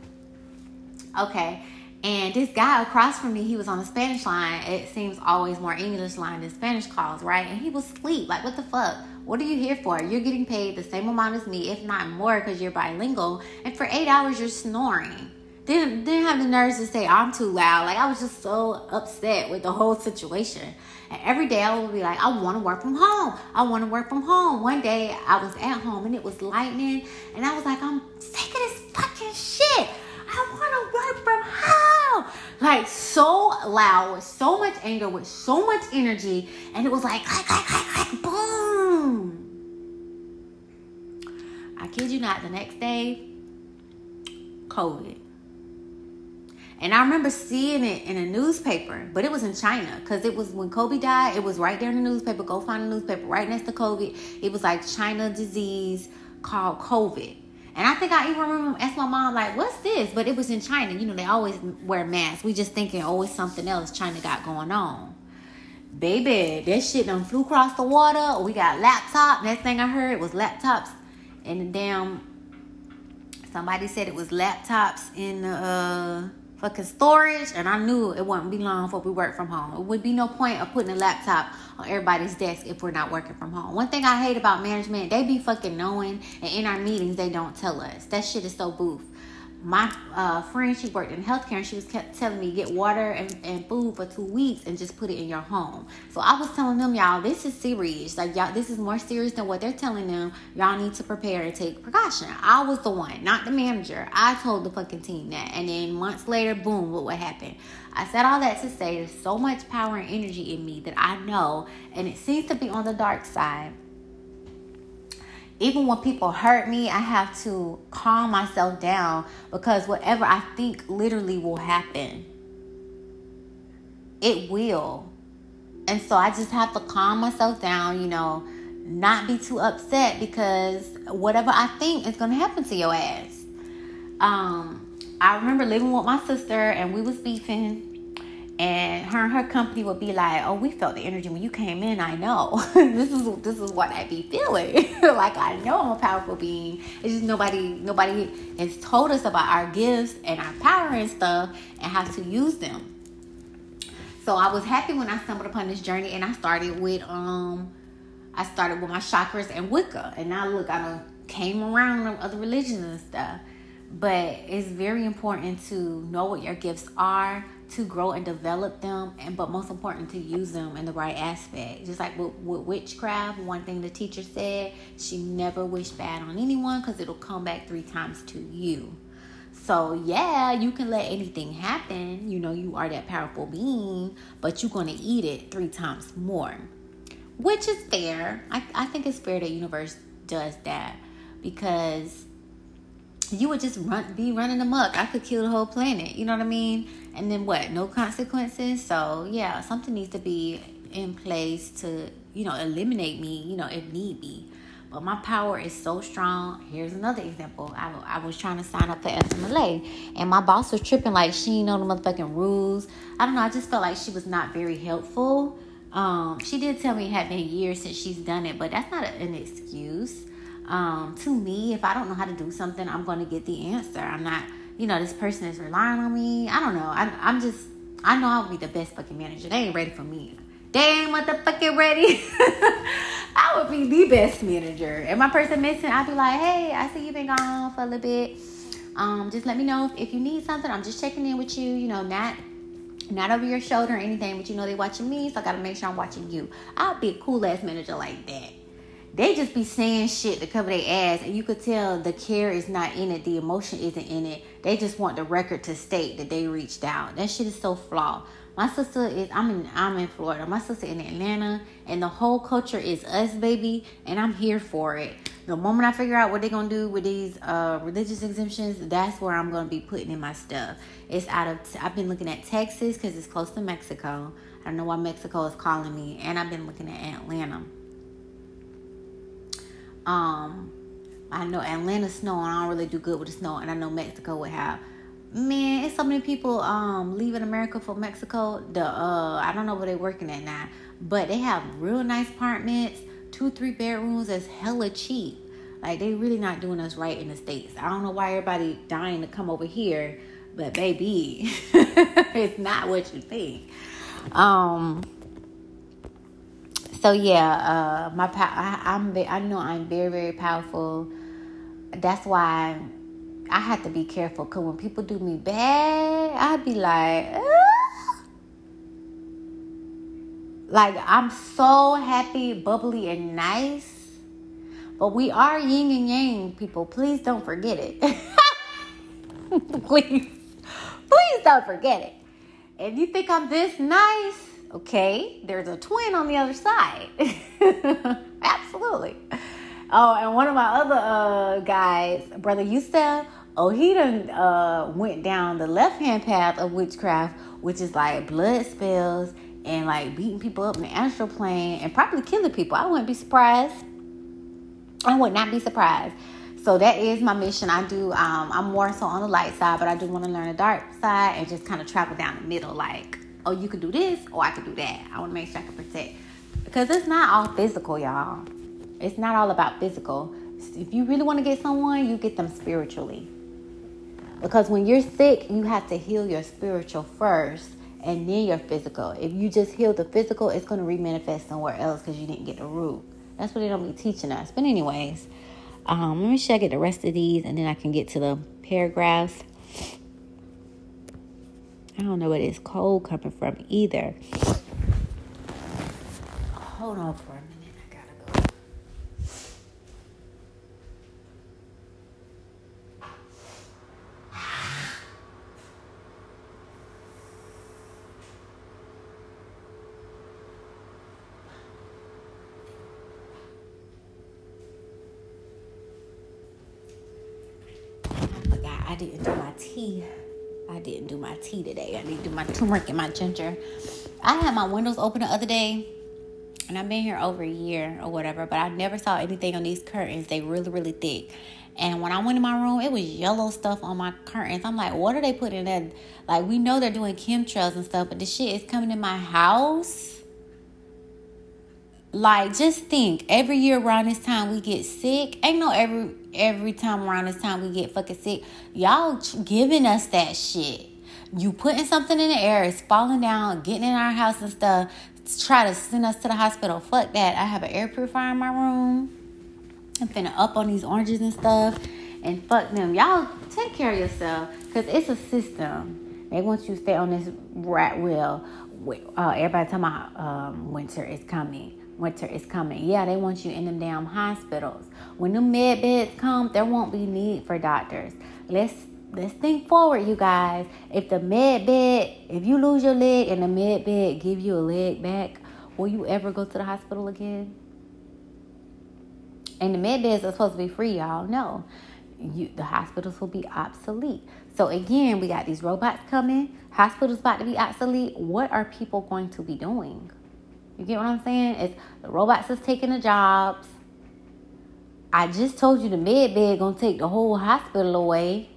[SPEAKER 3] Okay. And this guy across from me, he was on the Spanish line. It seems always more English line than Spanish calls, right? And he was asleep. Like, what the fuck? What are you here for? You're getting paid the same amount as me, if not more, because you're bilingual. And for eight hours, you're snoring. Didn't have the nerves to say I'm too loud. Like I was just so upset with the whole situation. And every day I would be like, I want to work from home. I want to work from home. One day I was at home and it was lightning, and I was like, I'm sick of this fucking shit. I want to work from home. Like so loud, with so much anger, with so much energy, and it was like, clack, clack, clack, boom. I kid you not, the next day, COVID. And I remember seeing it in a newspaper, but it was in China because it was when Kobe died. It was right there in the newspaper. Go find a newspaper right next to COVID. It was like China disease called COVID. And I think I even remember asked my mom, like, what's this? But it was in China. You know, they always wear masks. We just thinking, oh, something else China got going on. Baby, that shit done flew across the water. We got laptop. Next thing I heard was laptops and the damn somebody said it was laptops in the uh fucking storage, and I knew it wouldn't be long before we work from home. It would be no point of putting a laptop on everybody's desk if we're not working from home. One thing I hate about management, they be fucking knowing, and in our meetings they don't tell us. That shit is so boof my uh, friend, she worked in healthcare, and she was kept telling me get water and, and food for two weeks and just put it in your home. So I was telling them, y'all, this is serious. Like y'all, this is more serious than what they're telling them. Y'all need to prepare and take precaution. I was the one, not the manager. I told the fucking team that, and then months later, boom, what happened. I said all that to say there's so much power and energy in me that I know, and it seems to be on the dark side even when people hurt me, I have to calm myself down because whatever I think literally will happen. It will. And so I just have to calm myself down, you know, not be too upset because whatever I think is going to happen to your ass. Um, I remember living with my sister and we was beefing and her and her company would be like, "Oh, we felt the energy when you came in. I know <laughs> this is this is what I be feeling. <laughs> like I know I'm a powerful being. It's just nobody nobody has told us about our gifts and our power and stuff and how to use them. So I was happy when I stumbled upon this journey and I started with um I started with my chakras and Wicca, and now look, I don't came around other religions and stuff. But it's very important to know what your gifts are to grow and develop them and but most important to use them in the right aspect. Just like with, with witchcraft one thing the teacher said she never wished bad on anyone because it'll come back three times to you. So yeah you can let anything happen. You know you are that powerful being but you're gonna eat it three times more. Which is fair. I, I think it's fair the universe does that because you would just run be running amok. I could kill the whole planet. You know what I mean? And then what? No consequences. So yeah, something needs to be in place to you know eliminate me. You know if need be. But my power is so strong. Here's another example. I, I was trying to sign up for FMLA, and my boss was tripping like she didn't know the motherfucking rules. I don't know. I just felt like she was not very helpful. Um, she did tell me it had been years since she's done it, but that's not an excuse um, to me, if I don't know how to do something, I'm going to get the answer. I'm not, you know, this person is relying on me. I don't know. I, I'm just, I know I'll be the best fucking manager. They ain't ready for me. They ain't motherfucking ready. <laughs> I would be the best manager. And my person missing, I'd be like, hey, I see you've been gone for a little bit. Um, just let me know if, if you need something. I'm just checking in with you. You know, not not over your shoulder or anything, but you know they watching me, so I gotta make sure I'm watching you. I'll be a cool ass manager like that. They just be saying shit to cover their ass, and you could tell the care is not in it, the emotion isn't in it. They just want the record to state that they reached out. That shit is so flawed. My sister is I'm in I'm in Florida. My sister in Atlanta, and the whole culture is us, baby, and I'm here for it. The moment I figure out what they're gonna do with these uh, religious exemptions, that's where I'm gonna be putting in my stuff. It's out of I've been looking at Texas because it's close to Mexico. I don't know why Mexico is calling me, and I've been looking at Atlanta. Um, I know Atlanta's snowing. I don't really do good with the snow, and I know Mexico would have. Man, it's so many people um leaving America for Mexico. The uh, I don't know where they're working at now, but they have real nice apartments, two three bedrooms that's hella cheap. Like they really not doing us right in the states. I don't know why everybody dying to come over here, but baby, <laughs> it's not what you think. Um so yeah, uh, my I, I'm I know I'm very very powerful. That's why I have to be careful. Cause when people do me bad, I'd be like, Ugh. like I'm so happy, bubbly, and nice. But we are yin and yang people. Please don't forget it. <laughs> please, please don't forget it. If you think I'm this nice Okay, there's a twin on the other side. <laughs> Absolutely. Oh, and one of my other uh, guys, brother Yusef, oh, he done uh, went down the left hand path of witchcraft, which is like blood spells and like beating people up in the astral plane and probably killing people. I wouldn't be surprised. I would not be surprised. So that is my mission. I do. Um, I'm more so on the light side, but I do want to learn the dark side and just kind of travel down the middle, like oh, you could do this or I could do that. I want to make sure I can protect. Because it's not all physical, y'all. It's not all about physical. If you really want to get someone, you get them spiritually. Because when you're sick, you have to heal your spiritual first and then your physical. If you just heal the physical, it's going to remanifest somewhere else because you didn't get the root. That's what they don't be teaching us. But, anyways, um, let me check it the rest of these and then I can get to the paragraphs. I don't know where this cold coming from either. Hold on for a minute. I. I forgot I didn't do my tea. I didn't do my tea today. I need to do my turmeric and my ginger. I had my windows open the other day, and I've been here over a year or whatever, but I never saw anything on these curtains. They really, really thick. And when I went in my room, it was yellow stuff on my curtains. I'm like, what are they putting in there? Like, we know they're doing chemtrails and stuff, but this shit is coming in my house. Like, just think, every year around this time we get sick. Ain't no every every time around this time we get fucking sick. Y'all giving us that shit. You putting something in the air, it's falling down, getting in our house and stuff. Try to send us to the hospital. Fuck that. I have an air purifier in my room. I'm finna up on these oranges and stuff. And fuck them. Y'all take care of yourself. Cause it's a system. They want you to stay on this rat wheel. Uh, everybody talking about um, winter is coming winter is coming. Yeah, they want you in them damn hospitals. When the med beds come, there won't be need for doctors. Let's let's think forward, you guys. If the med bed, if you lose your leg and the med bed give you a leg back, will you ever go to the hospital again? And the med beds are supposed to be free, y'all. No. You, the hospitals will be obsolete. So again, we got these robots coming. Hospitals about to be obsolete. What are people going to be doing? You get what I'm saying? It's the robots is taking the jobs. I just told you the med bed gonna take the whole hospital away.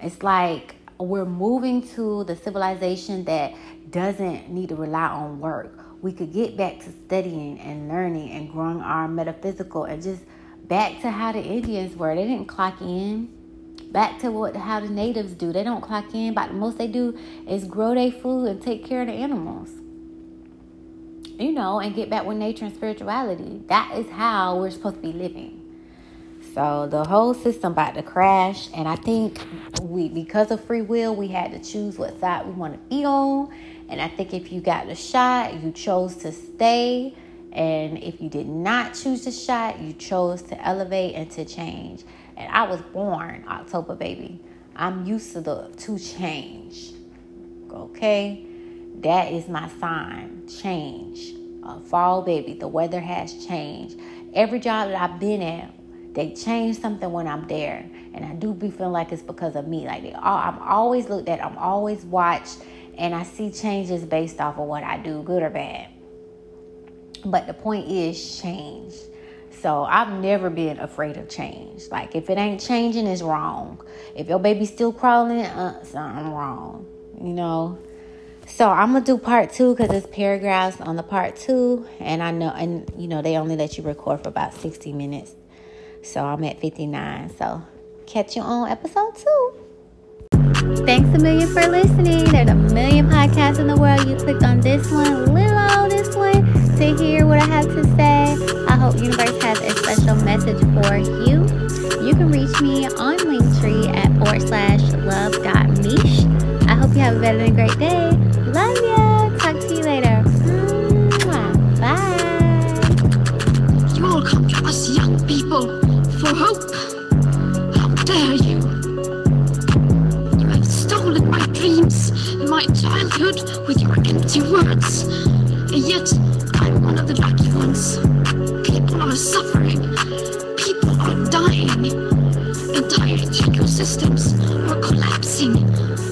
[SPEAKER 3] It's like we're moving to the civilization that doesn't need to rely on work. We could get back to studying and learning and growing our metaphysical and just back to how the Indians were. They didn't clock in. Back to what how the natives do. They don't clock in, but the most they do is grow their food and take care of the animals you know, and get back with nature and spirituality. That is how we're supposed to be living. So the whole system about to crash, and I think we, because of free will, we had to choose what side we want to be on. And I think if you got the shot, you chose to stay, And if you did not choose the shot, you chose to elevate and to change. And I was born October baby. I'm used to the to change. Okay? That is my sign. Change. Fall baby. The weather has changed. Every job that I've been at, they change something when I'm there. And I do be feeling like it's because of me. Like they all, I'm always looked at, I'm always watched, and I see changes based off of what I do, good or bad. But the point is change. So I've never been afraid of change. Like if it ain't changing, it's wrong. If your baby's still crawling, uh, something wrong. You know. So I'm gonna do part two because it's paragraphs on the part two, and I know, and you know, they only let you record for about 60 minutes. So I'm at 59. So catch you on episode two. Thanks a million for listening. There's a million podcasts in the world. You clicked on this one, little on this one, to hear what I have to say. I hope Universe has a special message for you. You can reach me on Linktree at forward slash Luv.meesh. I hope you have a better than great day. Love ya. Talk to you later. Bye.
[SPEAKER 2] You all come to us young people for hope. How dare you? You have stolen my dreams and my childhood with your empty words. And yet, I'm one of the lucky ones. People are suffering. People are dying. Entire ecosystems are collapsing.